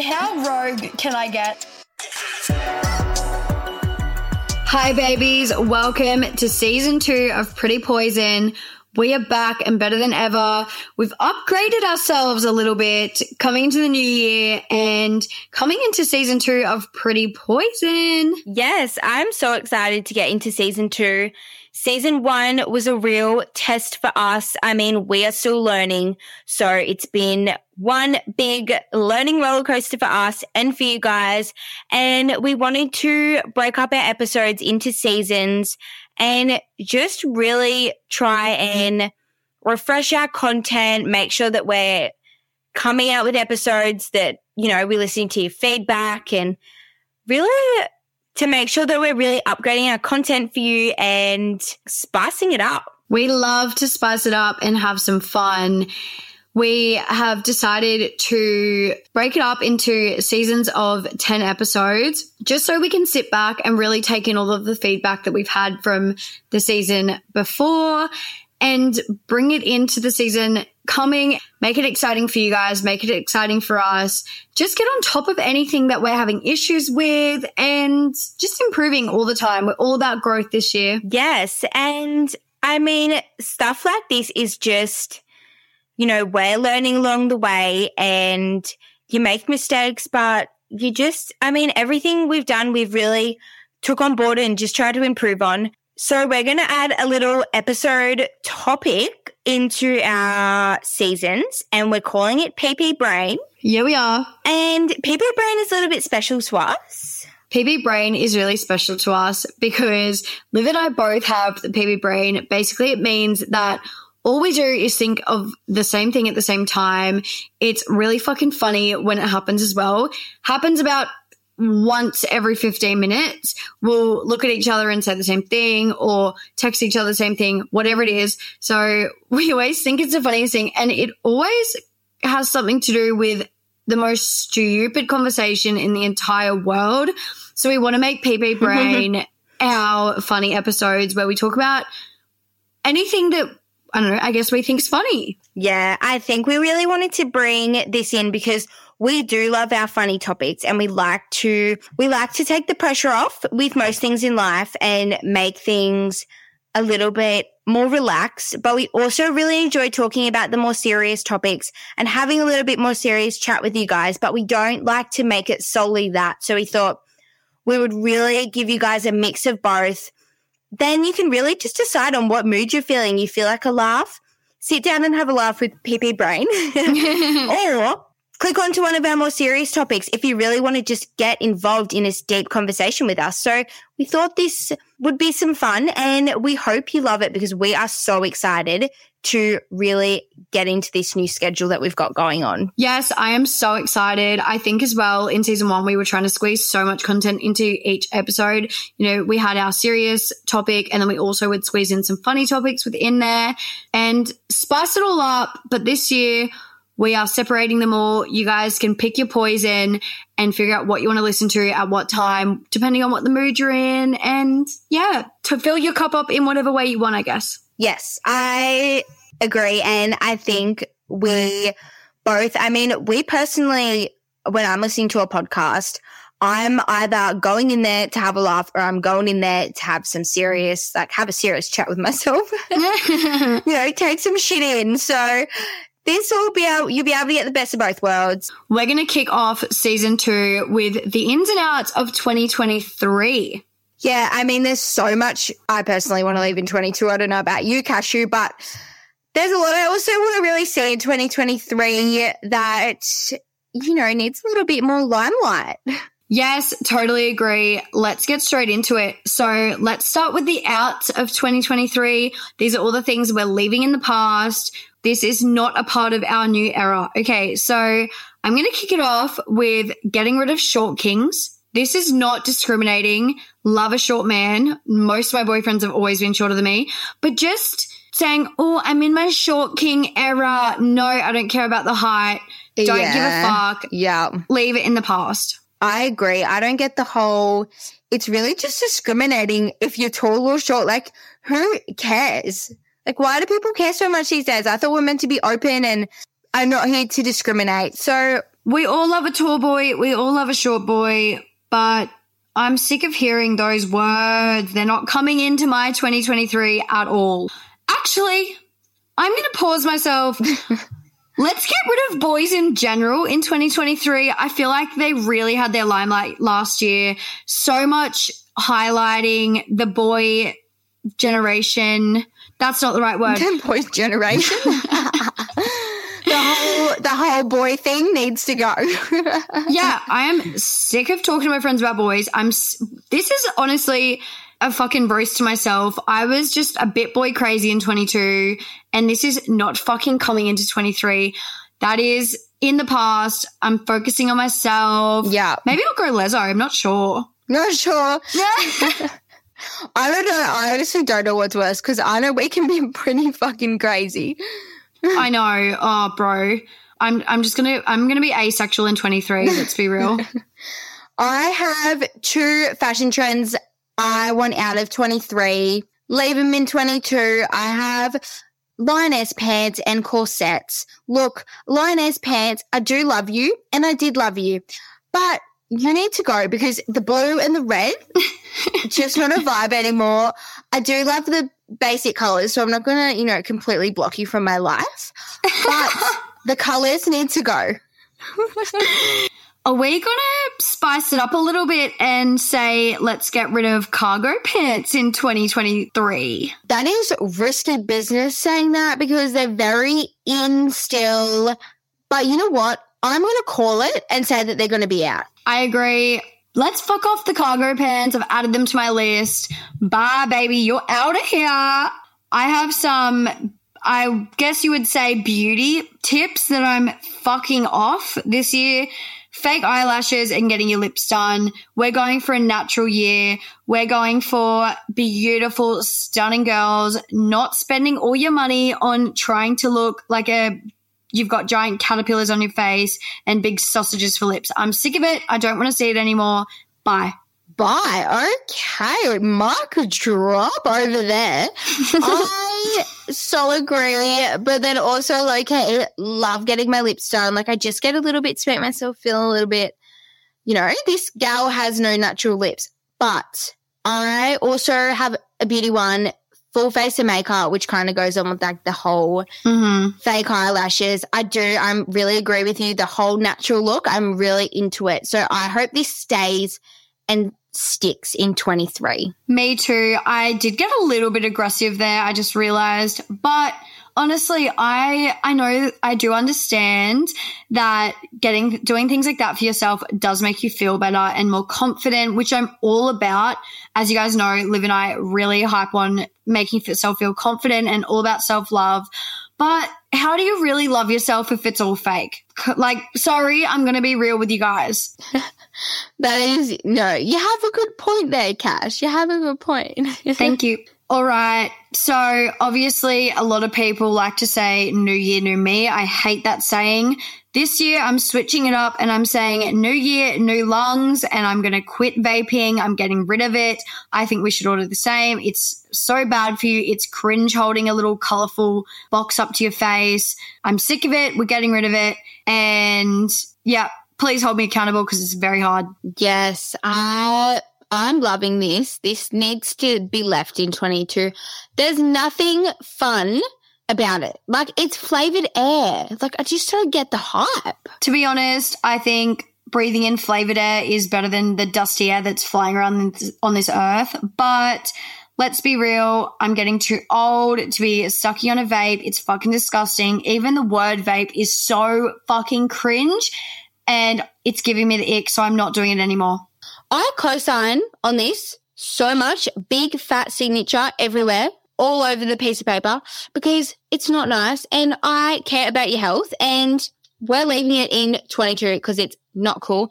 how rogue can I get? Hi, babies. Welcome to season two of Pretty Poison. We are back and better than ever. We've upgraded ourselves a little bit coming into the new year and coming into season two of Pretty Poison. Yes, I'm so excited to get into season two. Season one was a real test for us. I mean, we are still learning. So it's been one big learning roller coaster for us and for you guys. And we wanted to break up our episodes into seasons and just really try and refresh our content, make sure that we're coming out with episodes that, you know, we're listening to your feedback and really to make sure that we're really upgrading our content for you and spicing it up. We love to spice it up and have some fun. We have decided to break it up into seasons of 10 episodes just so we can sit back and really take in all of the feedback that we've had from the season before and bring it into the season coming, make it exciting for you guys, make it exciting for us. Just get on top of anything that we're having issues with and just improving all the time. We're all about growth this year. Yes. And I mean, stuff like this is just, you know, we're learning along the way and you make mistakes, but you just, I mean, everything we've done, we've really took on board and just tried to improve on. So we're going to add a little episode topic into our seasons and we're calling it PP Brain. Yeah, we are. And PP Brain is a little bit special to us. PB brain is really special to us because Liv and I both have the PB brain. Basically, it means that all we do is think of the same thing at the same time. It's really fucking funny when it happens as well. Happens about once every 15 minutes. We'll look at each other and say the same thing or text each other the same thing, whatever it is. So we always think it's the funniest thing. And it always has something to do with the most stupid conversation in the entire world. So we want to make PP Brain our funny episodes where we talk about anything that I don't know, I guess we think's funny. Yeah, I think we really wanted to bring this in because we do love our funny topics and we like to we like to take the pressure off with most things in life and make things a little bit more relaxed, but we also really enjoy talking about the more serious topics and having a little bit more serious chat with you guys, but we don't like to make it solely that. So we thought we would really give you guys a mix of both. Then you can really just decide on what mood you're feeling. You feel like a laugh? Sit down and have a laugh with PP Brain. or click on to one of our more serious topics if you really want to just get involved in this deep conversation with us. So we thought this would be some fun and we hope you love it because we are so excited to really get into this new schedule that we've got going on. Yes, I am so excited. I think as well in season one, we were trying to squeeze so much content into each episode. You know, we had our serious topic and then we also would squeeze in some funny topics within there and spice it all up. But this year, we are separating them all. You guys can pick your poison and figure out what you want to listen to at what time, depending on what the mood you're in. And yeah, to fill your cup up in whatever way you want, I guess. Yes, I agree. And I think we both, I mean, we personally, when I'm listening to a podcast, I'm either going in there to have a laugh or I'm going in there to have some serious, like have a serious chat with myself. you know, take some shit in. So this will be able, you'll be able to get the best of both worlds. We're going to kick off season two with the ins and outs of 2023. Yeah, I mean, there's so much I personally want to leave in 22. I don't know about you, Cashew, but there's a lot I also want to really see in 2023 that, you know, needs a little bit more limelight. Yes, totally agree. Let's get straight into it. So let's start with the outs of 2023. These are all the things we're leaving in the past. This is not a part of our new era. Okay, so I'm going to kick it off with getting rid of short kings. This is not discriminating. Love a short man. Most of my boyfriends have always been shorter than me, but just saying, Oh, I'm in my short king era. No, I don't care about the height. Don't Yeah. give a fuck. Yeah. Leave it in the past. I agree. I don't get the whole, it's really just discriminating if you're tall or short. Like, who cares? Like, why do people care so much these days? I thought we're meant to be open and I'm not here to discriminate. So we all love a tall boy, we all love a short boy, but I'm sick of hearing those words. They're not coming into my 2023 at all. Actually, I'm going to pause myself. Let's get rid of boys in general in 2023. I feel like they really had their limelight last year. So much highlighting the boy generation. That's not the right word. The boy generation. the whole the whole boy thing needs to go. yeah, I am sick of talking to my friends about boys. I'm. This is honestly a fucking roast to myself. I was just a bit boy crazy in 22, and this is not fucking coming into 23. That is in the past. I'm focusing on myself. Yeah. Maybe I'll go leso. I'm not sure. Not sure. I don't know. I honestly don't know what's worse because I know we can be pretty fucking crazy. I know. Oh, bro. I'm I'm just gonna I'm gonna be asexual in 23. Let's be real. I have two fashion trends I want out of 23. Leave them in 22. I have lioness pants and corsets. Look, lioness pants, I do love you and I did love you, but you need to go because the blue and the red just not a vibe anymore. I do love the basic colors, so I'm not going to, you know, completely block you from my life, but the colors need to go. Are we going to spice it up a little bit and say, let's get rid of cargo pants in 2023? That is risky business saying that because they're very in still. But you know what? I'm going to call it and say that they're going to be out. I agree. Let's fuck off the cargo pants. I've added them to my list. Bye, baby. You're out of here. I have some, I guess you would say, beauty tips that I'm fucking off this year fake eyelashes and getting your lips done. We're going for a natural year. We're going for beautiful, stunning girls, not spending all your money on trying to look like a you've got giant caterpillars on your face and big sausages for lips. I'm sick of it. I don't want to see it anymore. Bye. Bye. Okay. Mark drop over there. I so agree. But then also, like, I love getting my lips done. Like, I just get a little bit to make myself feel a little bit, you know, this gal has no natural lips. But I also have a beauty one full face of makeup, which kind of goes on with like the whole mm-hmm. fake eyelashes. I do, I'm really agree with you. The whole natural look, I'm really into it. So I hope this stays and sticks in 23. Me too. I did get a little bit aggressive there. I just realized, but honestly, I I know I do understand that getting doing things like that for yourself does make you feel better and more confident, which I'm all about. As you guys know, Liv and I really hype on making yourself feel confident and all about self love. But how do you really love yourself if it's all fake? Like, sorry, I'm going to be real with you guys. that is, no, you have a good point there, Cash. You have a good point. Thank you. All right. So, obviously, a lot of people like to say new year, new me. I hate that saying. This year, I'm switching it up and I'm saying new year, new lungs, and I'm going to quit vaping. I'm getting rid of it. I think we should order the same. It's so bad for you. It's cringe holding a little colorful box up to your face. I'm sick of it. We're getting rid of it. And yeah, please hold me accountable because it's very hard. Yes. Uh, I'm loving this. This needs to be left in 22. There's nothing fun about it. Like it's flavored air. Like I just don't get the hype. To be honest, I think breathing in flavored air is better than the dusty air that's flying around on this earth. But let's be real, I'm getting too old to be sucking on a vape. It's fucking disgusting. Even the word vape is so fucking cringe and it's giving me the ick, so I'm not doing it anymore. I co sign on this so much. Big fat signature everywhere all over the piece of paper because it's not nice and I care about your health and we're leaving it in 22 because it's not cool.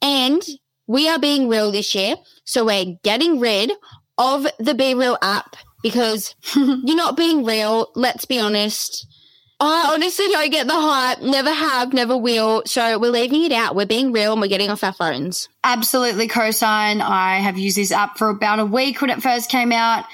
And we are being real this year. So we're getting rid of the BeReal app because you're not being real. Let's be honest. I honestly don't get the hype. Never have, never will. So we're leaving it out. We're being real and we're getting off our phones. Absolutely co-sign. I have used this app for about a week when it first came out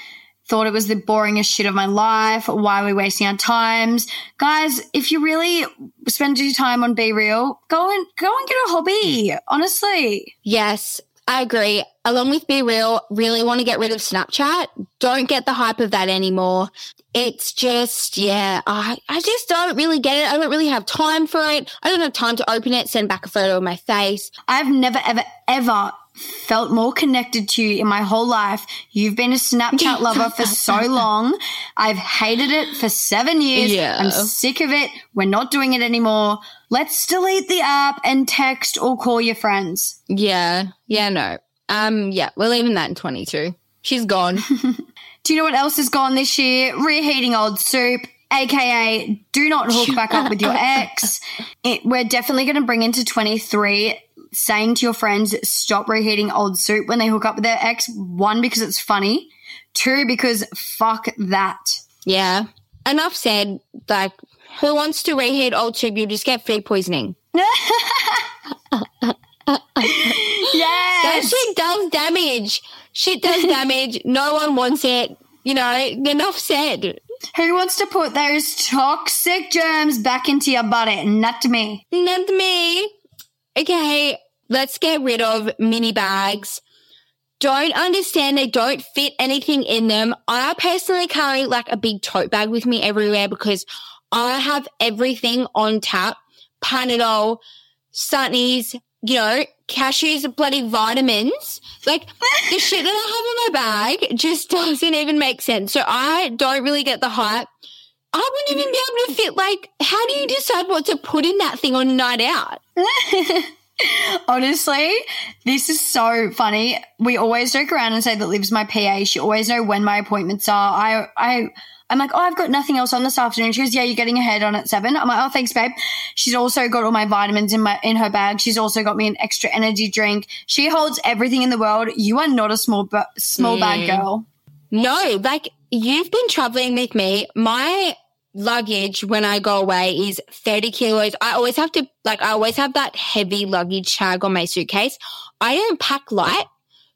thought it was the boringest shit of my life. Why are we wasting our times? Guys, if you really spend your time on BeReal, go and go and get a hobby. Honestly. Yes, I agree. Along with BeReal, really want to get rid of Snapchat. Don't get the hype of that anymore. It's just, yeah, I, I just don't really get it. I don't really have time for it. I don't have time to open it, send back a photo of my face. I've never, ever, ever felt more connected to you in my whole life. You've been a Snapchat lover for so long. I've hated it for seven years. Yeah. I'm sick of it. We're not doing it anymore. Let's delete the app and text or call your friends. Yeah, yeah, no. Um, yeah, we're leaving that in 22. She's gone. Do you know what else is gone this year? Reheating old soup. AKA, do not hook back up with your ex. It, we're definitely going to bring into 23 saying to your friends, stop reheating old soup when they hook up with their ex. One, because it's funny. Two, because fuck that. yeah. Enough said. Like, who wants to reheat old soup? You just get food poisoning. That shit does damage. Shit does damage. No one wants it. You know, enough said. Who wants to put those toxic germs back into your body? Not me. Not me. Okay, let's get rid of mini bags. Don't understand they don't fit anything in them. I personally carry like a big tote bag with me everywhere because I have everything on tap. Panadol, Sunnies, you know, cashews, are bloody vitamins. Like the shit that I have in my bag just doesn't even make sense. So I don't really get the hype. I wouldn't even be able to fit like, how do you decide what to put in that thing on a night out? Honestly, this is so funny. We always joke around and say that Liv's my PA. She always know when my appointments are. I, I, I'm like, oh, I've got nothing else on this afternoon. She goes, yeah, you're getting ahead on at seven. I'm like, oh, thanks, babe. She's also got all my vitamins in my in her bag. She's also got me an extra energy drink. She holds everything in the world. You are not a small ba- small bag mm. girl. No, like you've been traveling with me. My luggage when I go away is 30 kilos. I always have to, like, I always have that heavy luggage tag on my suitcase. I don't pack light.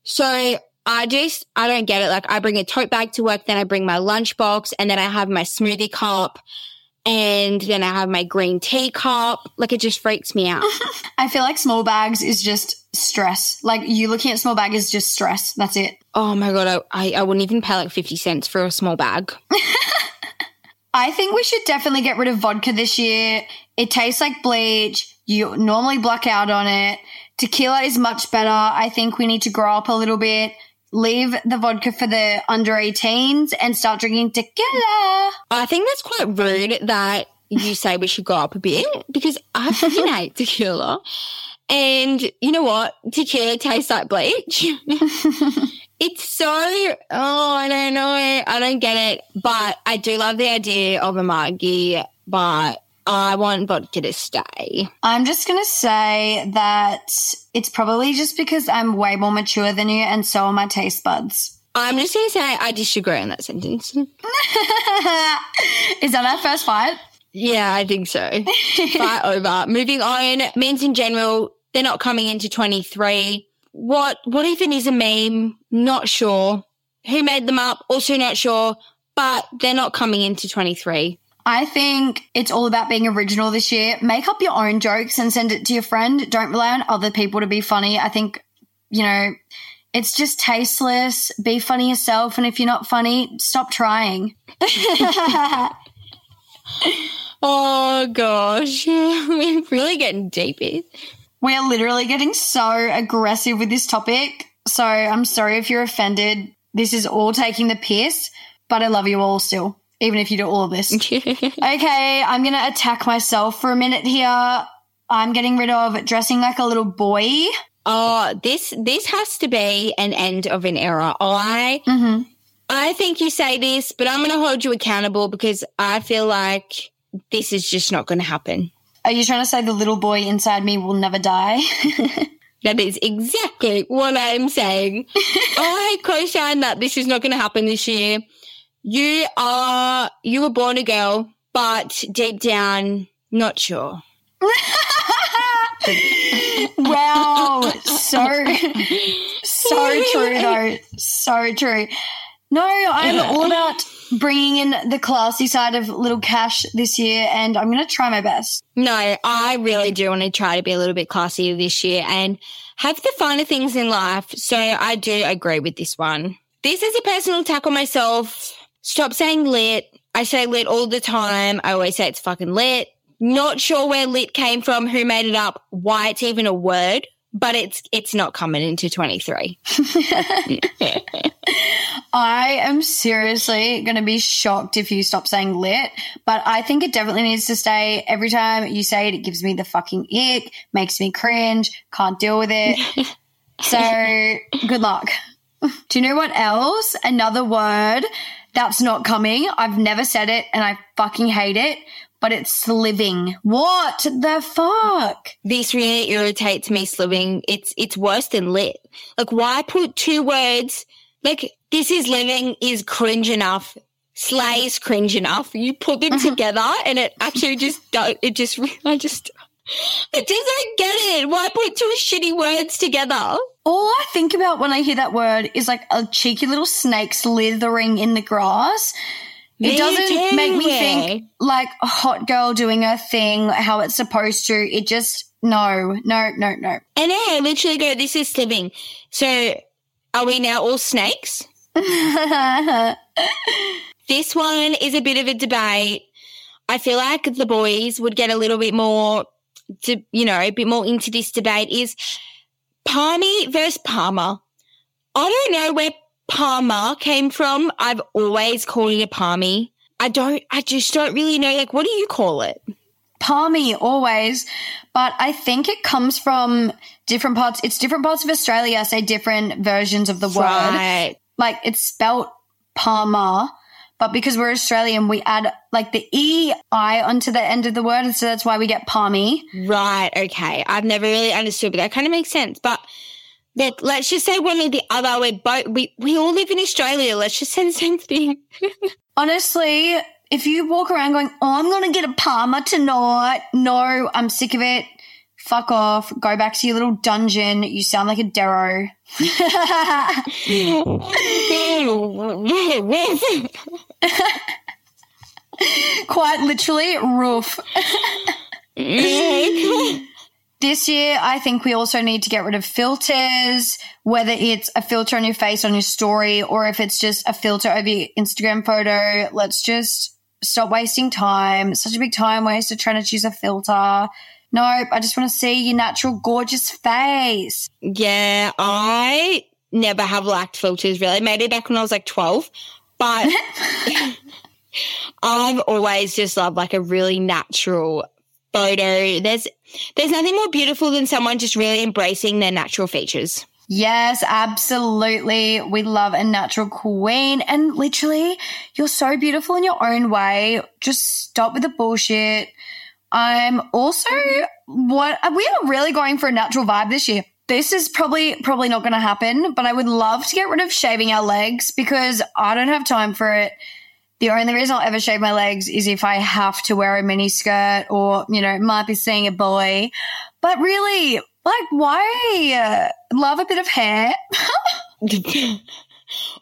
So I just, I don't get it. Like, I bring a tote bag to work, then I bring my lunchbox, and then I have my smoothie cup, and then I have my green tea cup. Like, it just freaks me out. I feel like small bags is just stress. Like you looking at small bag is just stress. That's it. oh my God. I, I, I wouldn't even pay like 50 cents for a small bag. I think we should definitely get rid of vodka this year. It tastes like bleach. You normally black out on it. Tequila is much better. I think we need to grow up a little bit. Leave the vodka for the under 18s and start drinking tequila. I think that's quite rude that you say we should go up a bit because I fucking hate tequila. And you know what? Tequila tastes like bleach. it's so, oh, I don't know. I don't get it. But I do love the idea of a margie, but I want vodka to stay. I'm just going to say that it's probably just because I'm way more mature than you and so are my taste buds. I'm just going to say I disagree on that sentence. Is that our first fight? Yeah, I think so. Fight over. Moving on, men's in general, they're not coming into 23. What, what even is a meme? Not sure. Who made them up? Also not sure, but they're not coming into 23. I think it's all about being original this year. Make up your own jokes and send it to your friend. Don't rely on other people to be funny. I think, you know, it's just tasteless. Be funny yourself. And if you're not funny, stop trying. Oh gosh. We're really getting deep here. We're literally getting so aggressive with this topic. So I'm sorry if you're offended. This is all taking the piss, but I love you all still, even if you do all of this. Okay, I'm going to attack myself for a minute here. I'm getting rid of dressing like a little boy. oh, this, this has to be an end of an era. I, Mm-hmm. I think you say this, but I'm going to hold you accountable because I feel like this is just not going to happen. Are you trying to say the little boy inside me will never die? That is exactly what I'm saying. I co-sign that this is not going to happen this year. You are, you were born a girl, but deep down, not sure. wow, so so true though, so true. No, I'm all about bringing in the classy side of little cash this year, and I'm going to try my best. No, I really do want to try to be a little bit classier this year and have the finer things in life. So I do agree with this one. This is a personal attack on myself. Stop saying lit. I say lit all the time. I always say it's fucking lit. Not sure where lit came from, who made it up, why it's even a word, but it's it's not coming into 23. I am seriously going to be shocked if you stop saying lit, but I think it definitely needs to stay. Every time you say it, it gives me the fucking ick, makes me cringe, can't deal with it. so good luck. Do you know what else? Another word that's not coming. I've never said it and I fucking hate it, but it's sliving. What the fuck? This really irritates me, sliving. It's it's worse than lit. Like why put two words like this is living is cringe enough. Slay is cringe enough. You put them mm-hmm. together and it actually just don't it just I just I just don't get it. Why put two shitty words together? All I think about when I hear that word is like a cheeky little snake slithering in the grass. It doesn't too, make me think like a hot girl doing her thing, how it's supposed to. It just, no, no, no, no. And I literally go, this is sliving. So are we now all snakes? This one is a bit of a debate. I feel like the boys would get a little bit more, to, you know, a bit more into this debate is Parmi versus Parma. I don't know where Parma came from. I've always called it a Parmi. I don't, I just don't really know. Like, what do you call it? Parmi always, but I think it comes from different parts. It's different parts of Australia say different versions of the word. Right. Like it's spelt Parma, but because we're Australian, we add like the E I onto the end of the word, and so that's why we get parmi. Right. Okay. I've never really understood, but that kind of makes sense. But look, let's just say one or the other. We're both, we, we all live in Australia. Let's just say the same thing. Honestly, if you walk around going, "Oh, I'm gonna get a Parma tonight," no, I'm sick of it. Fuck off. Go back to your little dungeon. You sound like a Darrow. Quite literally, roof. This year, I think we also need to get rid of filters, whether it's a filter on your face on your story or if it's just a filter over your Instagram photo. Let's just stop wasting time. Such a big time waster trying to choose a filter. Nope, I just want to see your natural, gorgeous face. yeah, I never have liked filters really. Maybe back when I was like 12, but I've always just loved like a really natural photo. There's, there's nothing more beautiful than someone just really embracing their natural features. Yes, absolutely. We love a natural queen. And literally, you're so beautiful in your own way. Just stop with the bullshit. I'm also mm-hmm. what uh, we are really going for a natural vibe this year. This is probably probably not going to happen, but I would love to get rid of shaving our legs because I don't have time for it. The only reason I'll ever shave my legs is if I have to wear a mini skirt or, you know, might be seeing a boy. But really, like, why uh, love a bit of hair?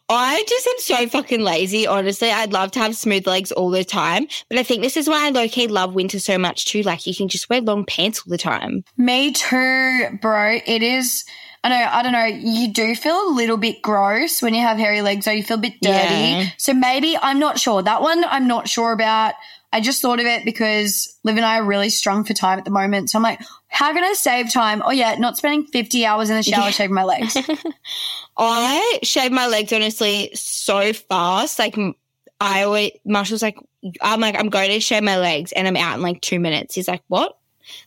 I just am so fucking lazy, honestly. I'd love to have smooth legs all the time. But I think this is why I low key love winter so much too. Like you can just wear long pants all the time. Me too, bro. It is. I know. I don't know. You do feel a little bit gross when you have hairy legs, though. You feel a bit dirty. Yeah. So maybe I'm not sure. That one I'm not sure about. I just thought of it because Liv and I are really strung for time at the moment. So I'm like, how can I save time? Oh yeah, not spending 50 hours in the shower shaving my legs. I shave my legs honestly so fast. Like I always, Marshall's like, I'm like, I'm going to shave my legs and I'm out in like two minutes. He's like, what?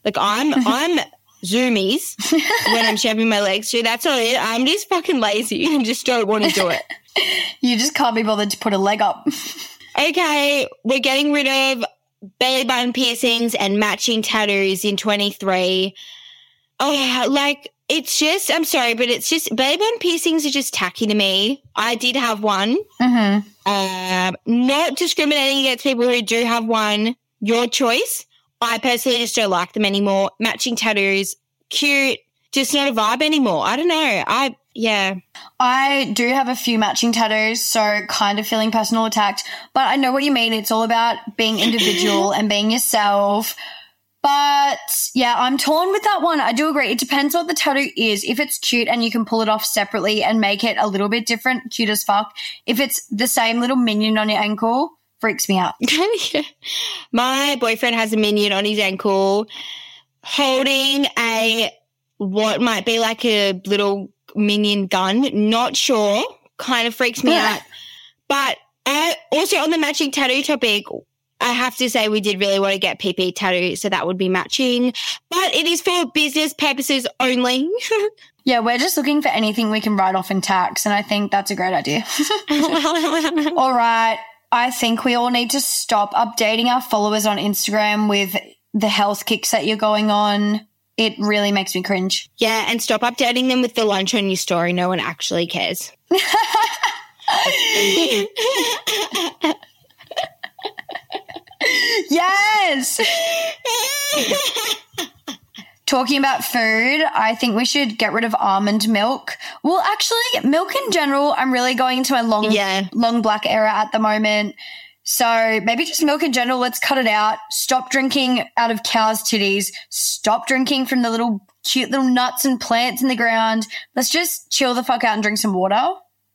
Like I'm, I'm zoomies when I'm shaving my legs. So that's not it. I'm just fucking lazy and just don't want to do it. you just can't be bothered to put a leg up. Okay, we're getting rid of belly button piercings and matching tattoos in 23. Oh, like, it's just, I'm sorry, but it's just, belly button piercings are just tacky to me. I did have one. mm-hmm. Um, not discriminating against people who do have one. Your choice. I personally just don't like them anymore. Matching tattoos, cute, just not a vibe anymore. I don't know. I Yeah. I do have a few matching tattoos, so kind of feeling personal attacked, but I know what you mean. It's all about being individual and being yourself. But yeah, I'm torn with that one. I do agree. It depends what the tattoo is. If it's cute and you can pull it off separately and make it a little bit different, cute as fuck. If it's the same little minion on your ankle, freaks me out. My boyfriend has a minion on his ankle holding a what might be like a little minion gun. Not sure. Kind of freaks me out. But uh, also on the matching tattoo topic, I have to say we did really want to get PP tattoo, so that would be matching. But it is for business purposes only. yeah, we're just looking for anything we can write off in tax, and I think that's a great idea. all right. I think we all need to stop updating our followers on Instagram with the health kicks that you're going on. It really makes me cringe. Yeah, and stop updating them with the lunch on your story. No one actually cares. yes. Talking about food, I think we should get rid of almond milk. Well, actually, milk in general, I'm really going into my long, Yeah. long black era at the moment. So maybe just milk in general. Let's cut it out. Stop drinking out of cows' titties. Stop drinking from the little cute little nuts and plants in the ground. Let's just chill the fuck out and drink some water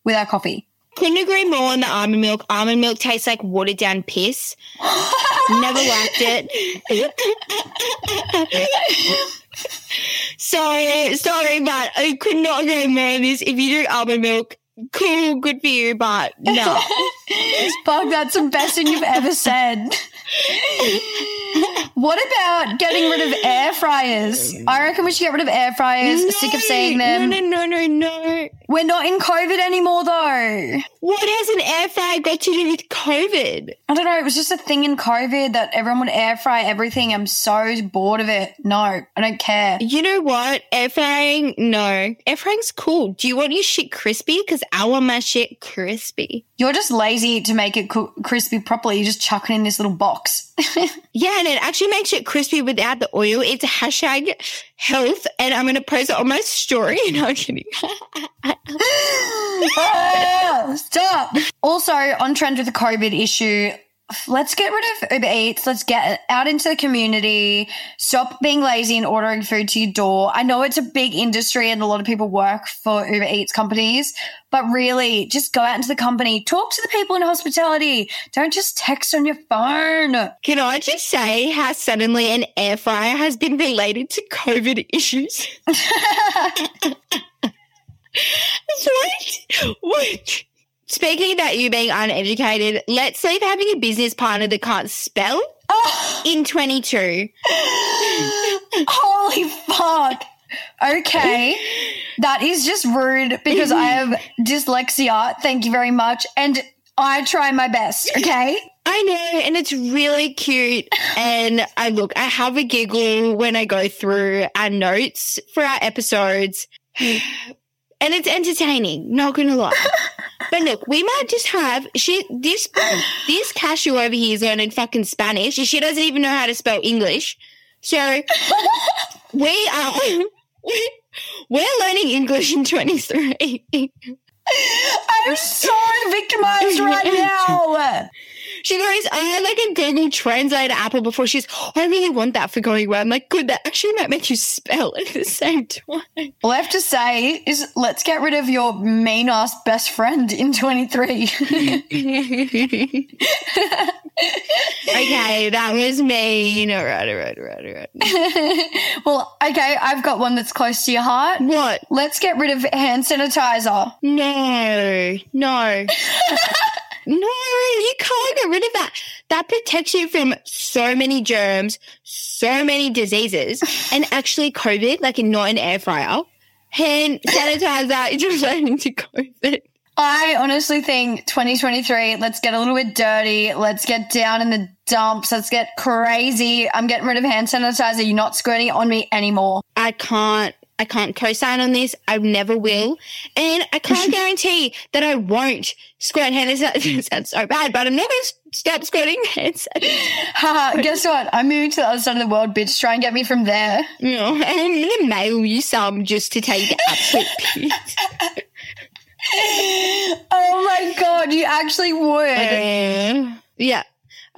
with our coffee. Couldn't agree more on the almond milk. Almond milk tastes like watered down piss. Never liked it. sorry, sorry, but I could not agree more on this. If you drink almond milk, cool, good for you, but no. Fuck, that's the best thing you've ever said. what about getting rid of air fryers? I reckon we should get rid of air fryers. Sick of seeing them. No, no, no, no, no. We're not in COVID anymore, though. What has an air fryer got to do with COVID? I don't know. It was just a thing in COVID that everyone would air fry everything. I'm so bored of it. No, I don't care. You know what? Air frying, no. Air frying's cool. Do you want your shit crispy? Because I want my shit crispy. You're just lazy to make it coo- crispy properly. You just chuck it in this little box. Yeah, and it actually makes it crispy without the oil. It's hashtag health, and I'm going to post it on my story. No, I'm kidding. Ah, Stop. Also, on trend with the COVID issue, let's get rid of Uber Eats. Let's get out into the community. Stop being lazy and ordering food to your door. I know it's a big industry and a lot of people work for Uber Eats companies, but really just go out into the company, talk to the people in hospitality. Don't just text on your phone. Can I just say how suddenly an air fryer has been related to COVID issues? what? What? Speaking about you being uneducated, let's leave having a business partner that can't spell oh. in 22. Holy fuck. Okay. That is just rude because I have dyslexia. Thank you very much. And I try my best, okay? I know, and it's really cute. And I look, I have a giggle when I go through our notes for our episodes. And it's entertaining, not gonna lie. But look, we might just have she this this cashew over here is learning fucking Spanish. She doesn't even know how to spell English. So we are we're learning English in 23. I'm so victimized right now. She goes, I had like a Google Translate Apple before she's, oh, I really want that for going well. I'm like, good, that actually might make you spell at the same time. All I have to say is let's get rid of your mean ass best friend in 23. okay, that was mean. All right, all right, all right, all right. well, okay, I've got one that's close to your heart. What? Let's get rid of hand sanitizer. No, no. No, you can't get rid of that. That protects you from so many germs, so many diseases, and actually COVID, like in not an air fryer. Hand sanitizer is relating to COVID. I honestly think 2023, let's get a little bit dirty. Let's get down in the dumps. Let's get crazy. I'm getting rid of hand sanitizer. You're not squirting it on me anymore. I can't. I can't co-sign on this. I never will. And I can't guarantee that I won't squirt sanitizer. It sounds so bad, but I'm never going to Stop squatting heads. Haha, guess what? I'm moving to the other side of the world, bitch. Try and get me from there. Know, and I'm gonna mail you some just to take the absolute piss. Oh my god, you actually would. Uh, yeah.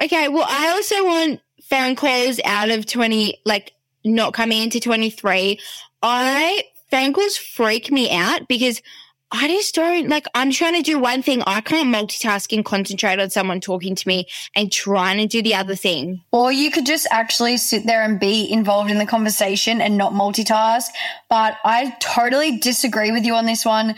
Okay. Well, I also want phone calls out of 20, like not coming into 23. I, calls freak me out because I just don't like, I'm trying to do one thing. I can't multitask and concentrate on someone talking to me and trying to do the other thing. Or you could just actually sit there and be involved in the conversation and not multitask. But I totally disagree with you on this one.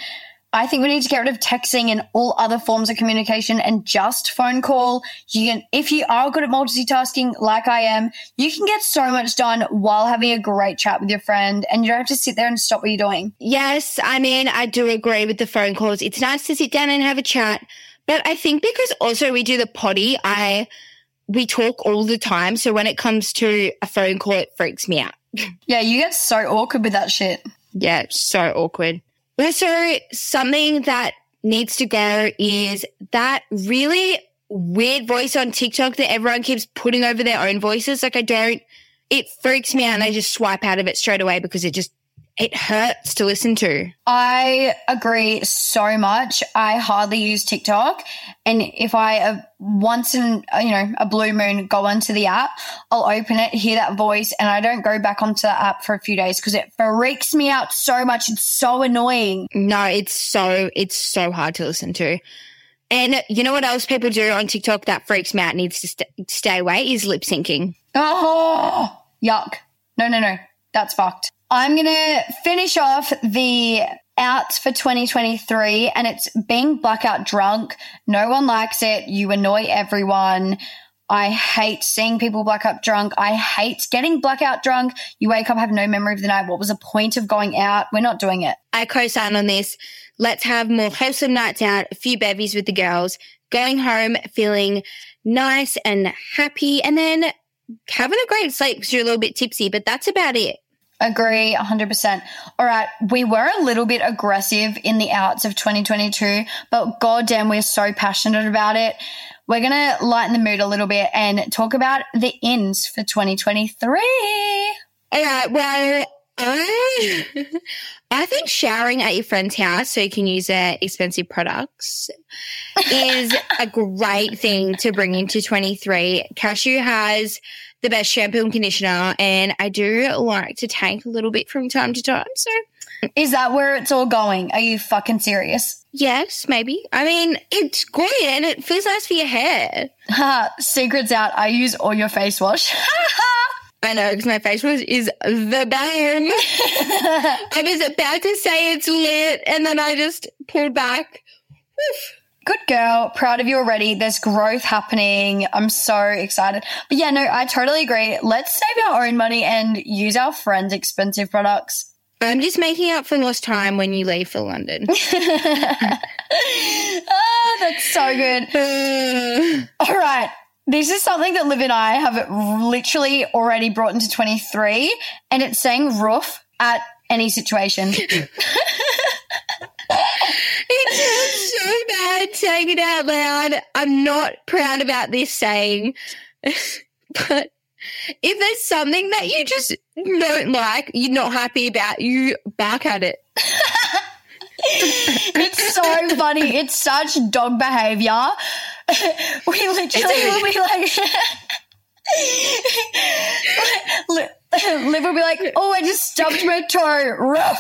I think we need to get rid of texting and all other forms of communication and just phone call. You can, if you are good at multitasking like I am, you can get so much done while having a great chat with your friend and you don't have to sit there and stop what you're doing. Yes, I mean, I do agree with the phone calls. It's nice to sit down and have a chat. But I think because also we do the potty, I, we talk all the time. So when it comes to a phone call, it freaks me out. Yeah, you get so awkward with that shit. Yeah, it's so awkward. So something that needs to go is that really weird voice on TikTok that everyone keeps putting over their own voices. Like I don't, it freaks me out and I just swipe out of it straight away because it just, it hurts to listen to. I agree so much. I hardly use TikTok. And if I uh, once in, uh, you know, a blue moon go onto the app, I'll open it, hear that voice, and I don't go back onto the app for a few days because it freaks me out so much. It's so annoying. No, it's so, it's so hard to listen to. And you know what else people do on TikTok that freaks me out needs to st- stay away is lip syncing. Oh, yuck. No, no, no. That's fucked. I'm going to finish off the outs for 2023 and it's being blackout drunk. No one likes it. You annoy everyone. I hate seeing people blackout drunk. I hate getting blackout drunk. You wake up, have no memory of the night. What was the point of going out? We're not doing it. I co-sign on this. Let's have more wholesome nights out, a few bevies with the girls, going home feeling nice and happy, and then having a great sleep because you're a little bit tipsy, but that's about it. Agree 100%. All right. We were a little bit aggressive in the outs of 2022, but goddamn, we're so passionate about it. We're going to lighten the mood a little bit and talk about the ins for 2023. All right. Well, I, think showering at your friend's house so you can use their expensive products is a great thing to bring into 23. Cashew has the best shampoo and conditioner, and I do like to take a little bit from time to time. So, Is that where it's all going? Are you fucking serious? yes, maybe. I mean, it's great and it feels nice for your hair. Ha, secrets out. I use all your face wash. I know, because my face wash is the bang. I was about to say it's lit, and then I just pulled back. Oof. Good girl. Proud of you already. There's growth happening. I'm so excited. But yeah, no, I totally agree. Let's save our own money and use our friends' expensive products. I'm just making up for lost time when you leave for London. Oh, that's so good. All right. This is something that Liv and I have literally already brought into 23, and it's saying roof at any situation. So bad saying it out loud. I'm not proud about this saying, but if there's something that you just don't like, you're not happy about, you back at it. it's so funny. It's such dog behavior. We literally will be like, Liv will be like, oh, I just stubbed my toe. Rough.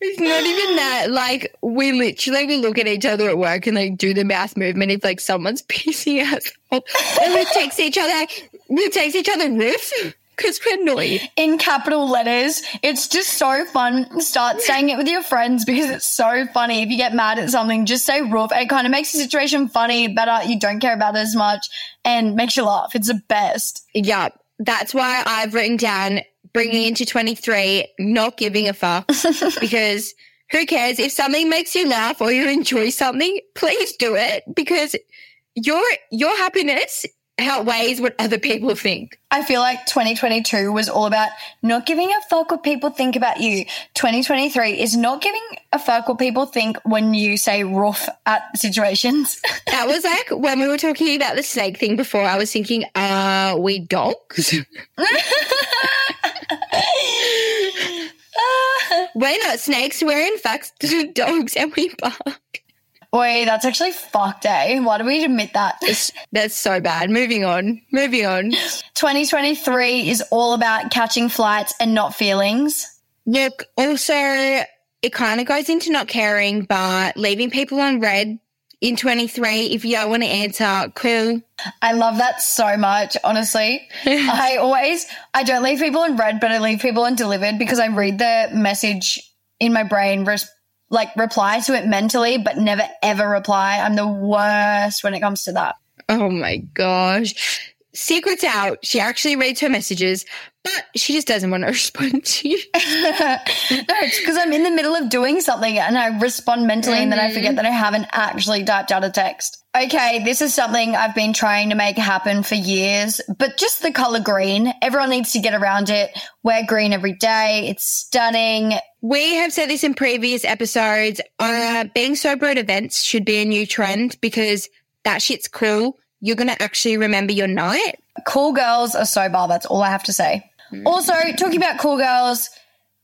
It's not even that. Like, we literally we look at each other at work and like do the mouth movement if like someone's pissing us off. And we text each other, we text each other riff because we're annoyed. in capital letters. It's just so fun. Start saying it with your friends because it's so funny. If you get mad at something, just say roof. It kind of makes the situation funny, better. You don't care about it as much and makes you laugh. It's the best. Yeah, that's why I've written down bringing mm-hmm. into 23, not giving a fuck because who cares if something makes you laugh or you enjoy something, please do it because your your happiness outweighs what other people think. I feel like 2022 was all about not giving a fuck what people think about you. 2023 is not giving a fuck what people think when you say rough at situations. That was like when we were talking about the snake thing before, I was thinking, are we dogs? we're not snakes, we're in fact dogs and we bark. Wait, that's actually fucked, eh? Why do we admit that? That's so bad. Moving on. Moving on. 2023 is all about catching flights and not feelings. Look, also, it kind of goes into not caring, but leaving people on red in 23, if you don't want to answer, cool. I love that so much, honestly. I always, I don't leave people in red, but I leave people in delivered because I read the message in my brain, res- like reply to it mentally, but never ever reply. I'm the worst when it comes to that. Oh my gosh. Secret's out. She actually reads her messages, but she just doesn't want to respond to you. no, it's because I'm in the middle of doing something and I respond mentally mm-hmm. and then I forget that I haven't actually typed out a text. Okay, this is something I've been trying to make happen for years, but just the color green. Everyone needs to get around it. Wear green every day. It's stunning. We have said this in previous episodes. Uh, being sober at events should be a new trend because that shit's cool you're going to actually remember your night. Cool girls are sober. That's all I have to say. Mm. Also, talking about cool girls,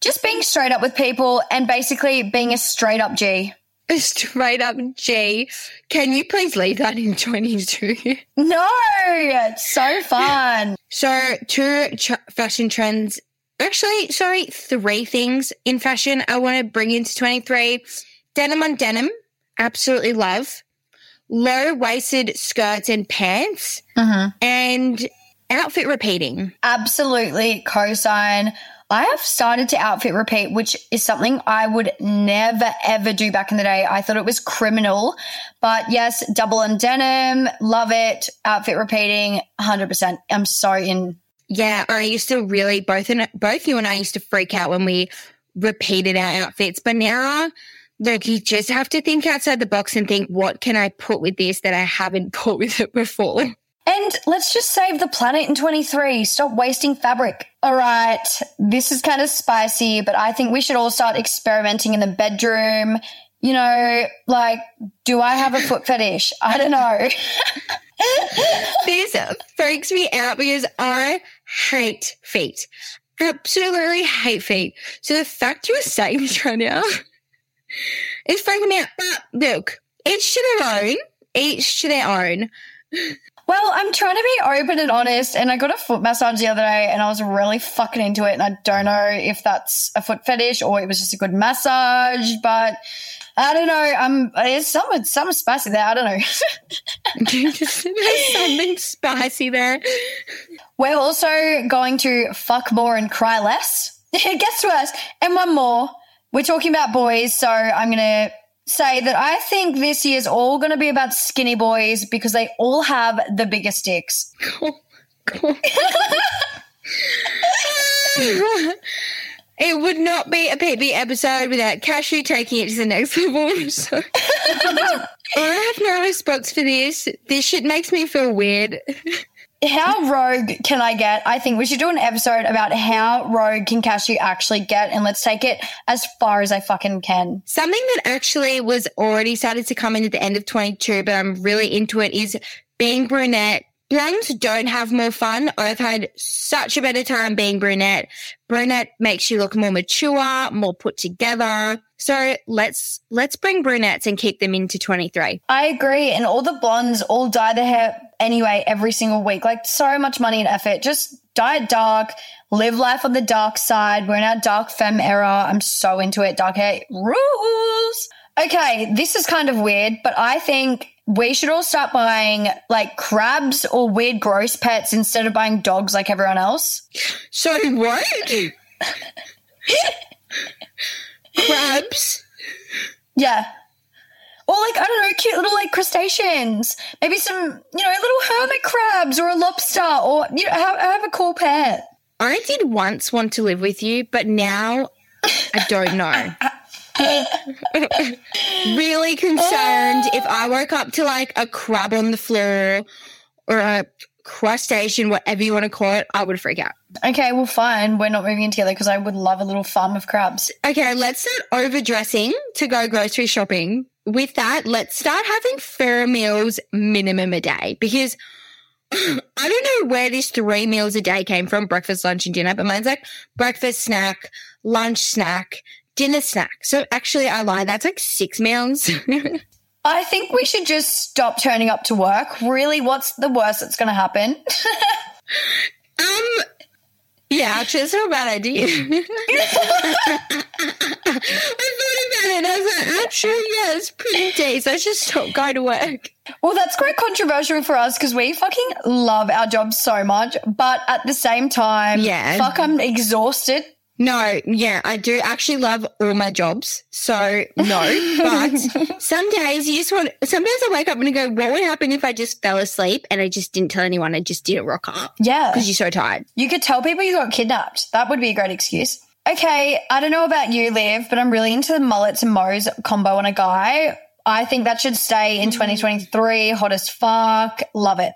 just being straight up with people and basically being a straight up G. A straight up G. Can you please leave that in 22? No, it's so fun. so, two ch- fashion trends. Actually, sorry, three things in fashion I want to bring into 23. Denim on denim. Absolutely love low waisted skirts and pants mm-hmm. and outfit repeating. Absolutely co-sign. I have started to outfit repeat, which is something I would never ever do back in the day. I thought it was criminal. But yes, double and denim, love it. Outfit repeating, 100%. I'm so in. Yeah, I used to really, both, and both you and I used to freak out when we repeated our outfits. But now Look, you just have to think outside the box and think, what can I put with this that I haven't put with it before? And let's just save the planet in 23. Stop wasting fabric. All right. This is kind of spicy, but I think we should all start experimenting in the bedroom. You know, like, do I have a foot fetish? I don't know. this freaks me out because I hate feet. Absolutely hate feet. So the fact you are saying this right now it's freaking me out. But look, each to their own. Each to their own. Well, I'm trying to be open and honest, and I got a foot massage the other day, and I was really fucking into it. And I don't know if that's a foot fetish or it was just a good massage, but I don't know. I'm it's some some spicy there. I don't know. There's something spicy there. We're also going to fuck more and cry less. It gets worse. And one more. We're talking about boys, so I'm going to say that I think this year's all going to be about skinny boys because they all have the biggest dicks. it would not be a PP episode without Cashew taking it to the next level. So. I have no response for this. This shit makes me feel weird how rogue can I get? I think we should do an episode about how rogue can Cashew actually get, and let's take it as far as I fucking can. Something that actually was already started to come in at the end of 22, but I'm really into it is being brunette. Blondes don't have more fun. I've had such a better time being brunette. Brunette makes you look more mature, more put together. So let's let's bring brunettes and keep them into 23. I agree. And all the blondes all dye their hair anyway every single week. Like so much money and effort. Just diet dark, live life on the dark side. We're in our dark femme era. I'm so into it. Dark hair rules. Okay, this is kind of weird, but I think we should all start buying like crabs or weird gross pets instead of buying dogs like everyone else. So what? crabs? Yeah. Or like, I don't know, cute little like crustaceans. Maybe some, you know, little hermit crabs or a lobster or, you know, have, have a cool pet. I did once want to live with you, but now I don't know. really concerned if I woke up to like a crab on the floor or a crustacean, whatever you want to call it, I would freak out. Okay, well, fine. We're not moving in together because I would love a little farm of crabs. Okay, let's start overdressing to go grocery shopping. With that, let's start having four meals minimum a day because I don't know where this three meals a day came from breakfast, lunch, and dinner, but mine's like breakfast, snack, lunch, snack, dinner, snack. So actually, I lie. That's like six meals. I think we should just stop turning up to work. Really, what's the worst that's going to happen? um, yeah, actually, it's not a bad idea. I thought about it I was like, actually, yeah, it's pretty days. I just stop going to work. Well, that's quite controversial for us because we fucking love our jobs so much. But at the same time, Yeah. fuck, I'm exhausted. No, yeah, I do actually love all my jobs. So no, but some days you just want, sometimes I wake up and I go, what would happen if I just fell asleep and I just didn't tell anyone? I just didn't rock up Yeah. because you're so tired. You could tell people you got kidnapped. That would be a great excuse. Okay, I don't know about you, Liv, but I'm really into the mullets and mows combo on a guy. I think that should stay in mm-hmm. 2023. Hot as fuck. Love it.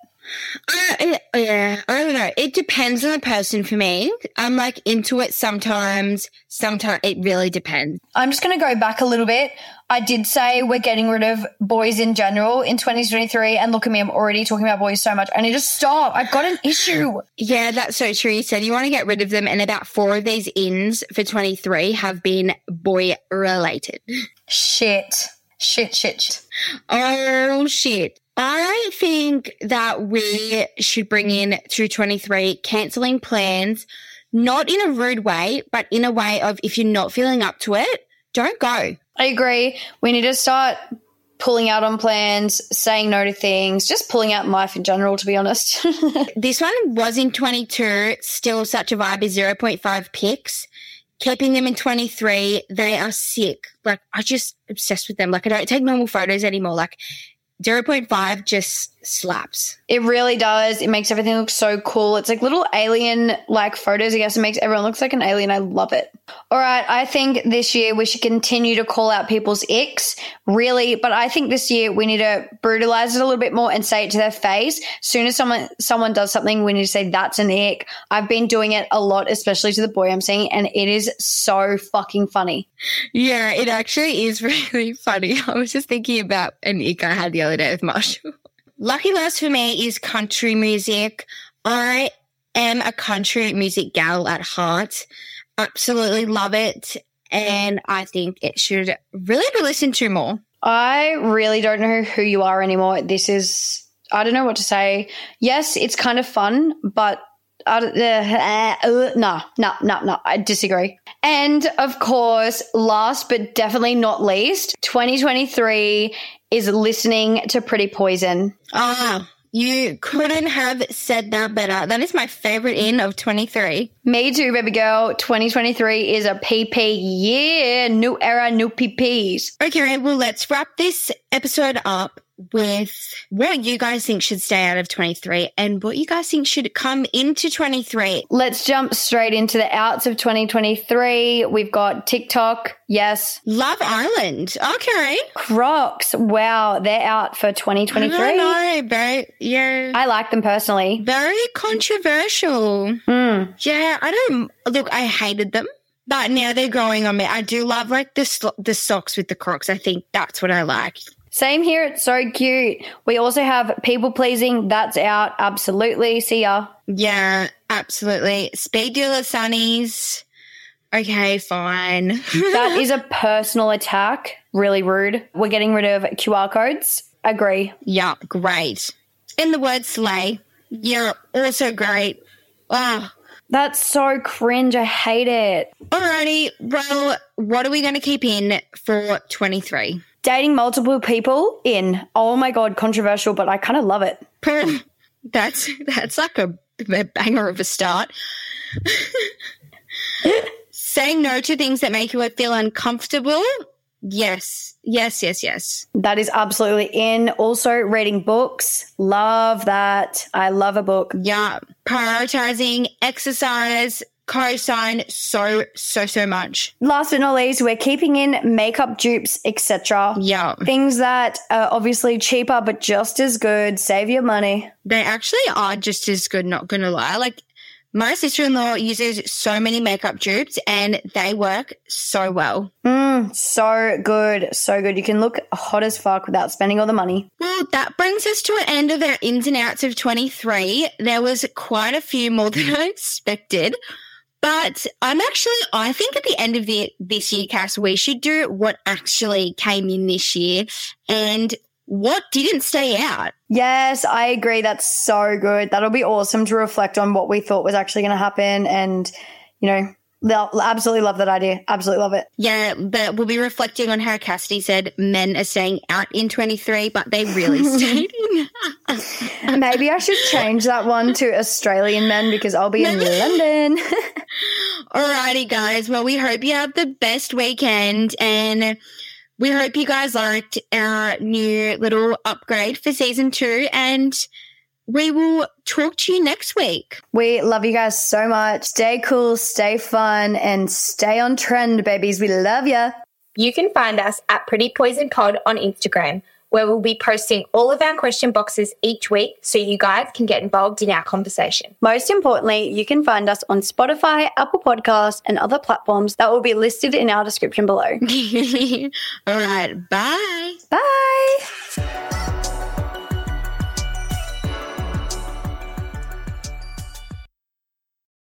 Uh, yeah, I don't know. It depends on the person for me. I'm like into it sometimes. Sometimes it really depends. I'm just going to go back a little bit. I did say we're getting rid of boys in general in 2023. And look at me, I'm already talking about boys so much. I need to stop. I've got an issue. Yeah, that's so true. You said you want to get rid of them, and about four of these ins for 23 have been boy related. Shit. Shit, shit, shit. Oh shit. I think that we should bring in through 23 cancelling plans, not in a rude way, but in a way of if you're not feeling up to it, don't go. I agree. We need to start pulling out on plans, saying no to things, just pulling out in life in general, to be honest. This one was in 22, still such a vibe is 0.5 pics. Keeping them in 23, they are sick. Like, I just obsessed with them. Like, I don't take normal photos anymore. Like, 0.5 just slaps. it really does. It makes everything look so cool. It's like little alien like photos. I guess it makes everyone looks like an alien. I love it. All right. I think this year we should continue to call out people's icks, really. But I think this year we need to brutalize it a little bit more and say it to their face. Soon as someone someone does something, we need to say that's an ick. I've been doing it a lot, especially to the boy I'm seeing, and it is so fucking funny. Yeah, it actually is really funny. I was just thinking about an ick I had the other day with Marshall. Lucky last for me is country music. I am a country music gal at heart. Absolutely love it. And I think it should really be listened to more. I really don't know who you are anymore. This is, I don't know what to say. Yes, it's kind of fun, but I uh, uh, no, no, no, no, I disagree. And of course, last but definitely not least, 2023 is listening to Pretty Poison. Ah, you couldn't have said that better. That is my favorite in of 23. Me too, baby girl. 2023 is a PP year. New era, new PPs. Okay, well, let's wrap this episode up with what you guys think should stay out of 23 and what you guys think should come into 23. Let's jump straight into the outs of 2023. We've got TikTok. Yes. Love Island. Okay. Crocs. Wow, they're out for I 2023. don't know, very, yeah. I like them personally. very controversial. Hmm. Yeah, I don't, look, I hated them. But now they're growing on me. I do love like the the socks with the Crocs. I think that's what I like. Same here. It's so cute. We also have people pleasing. That's out. Absolutely. See ya. Yeah, absolutely. Speed dealer sunnies. Okay, fine. That is a personal attack. Really rude. We're getting rid of QR codes. Agree. yeah, great. In the word slay. You're also great. Wow. That's so cringe. I hate it. Alrighty. Well, what are we going to keep in for 23? Dating multiple people in. Oh my God, controversial, but I kind of love it. That's that's like a, a banger of a start. Saying no to things that make you feel uncomfortable. Yes, yes, yes, yes. That is absolutely in. Also, reading books. Love that. I love a book. Yeah, prioritizing exercise, co-sign so so so much. Last but not least, we're keeping in makeup dupes, etc. Yeah. Things that are obviously cheaper but just as good. Save your money. They actually are just as good, not gonna lie. Like my sister in law uses so many makeup dupes and they work so well. Mm, so good. So good. You can look hot as fuck without spending all the money. Well, that brings us to an end of our ins and outs of 23. There was quite a few more than I expected. But I'm actually, I think at the end of the, this year, Cass, we should do what actually came in this year and what didn't stay out. Yes, I agree. That's so good. That'll be awesome to reflect on what we thought was actually going to happen. And, you know, they'll absolutely love that idea. Absolutely love it. Yeah, but we'll be reflecting on how Cassidy said men are staying out in 23, but they really stayed in. Maybe I should change that one to Australian men because I'll be in London. Alrighty, guys. Well, we hope you have the best weekend and we hope you guys liked our new little upgrade for season two and we will talk to you next week. We love you guys so much. Stay cool, stay fun, and stay on trend, babies. We love you. You can find us at Pretty Poison Pod on Instagram, where we'll be posting all of our question boxes each week so you guys can get involved in our conversation. Most importantly, you can find us on Spotify, Apple Podcasts, and other platforms that will be listed in our description below. all right. Bye. Bye.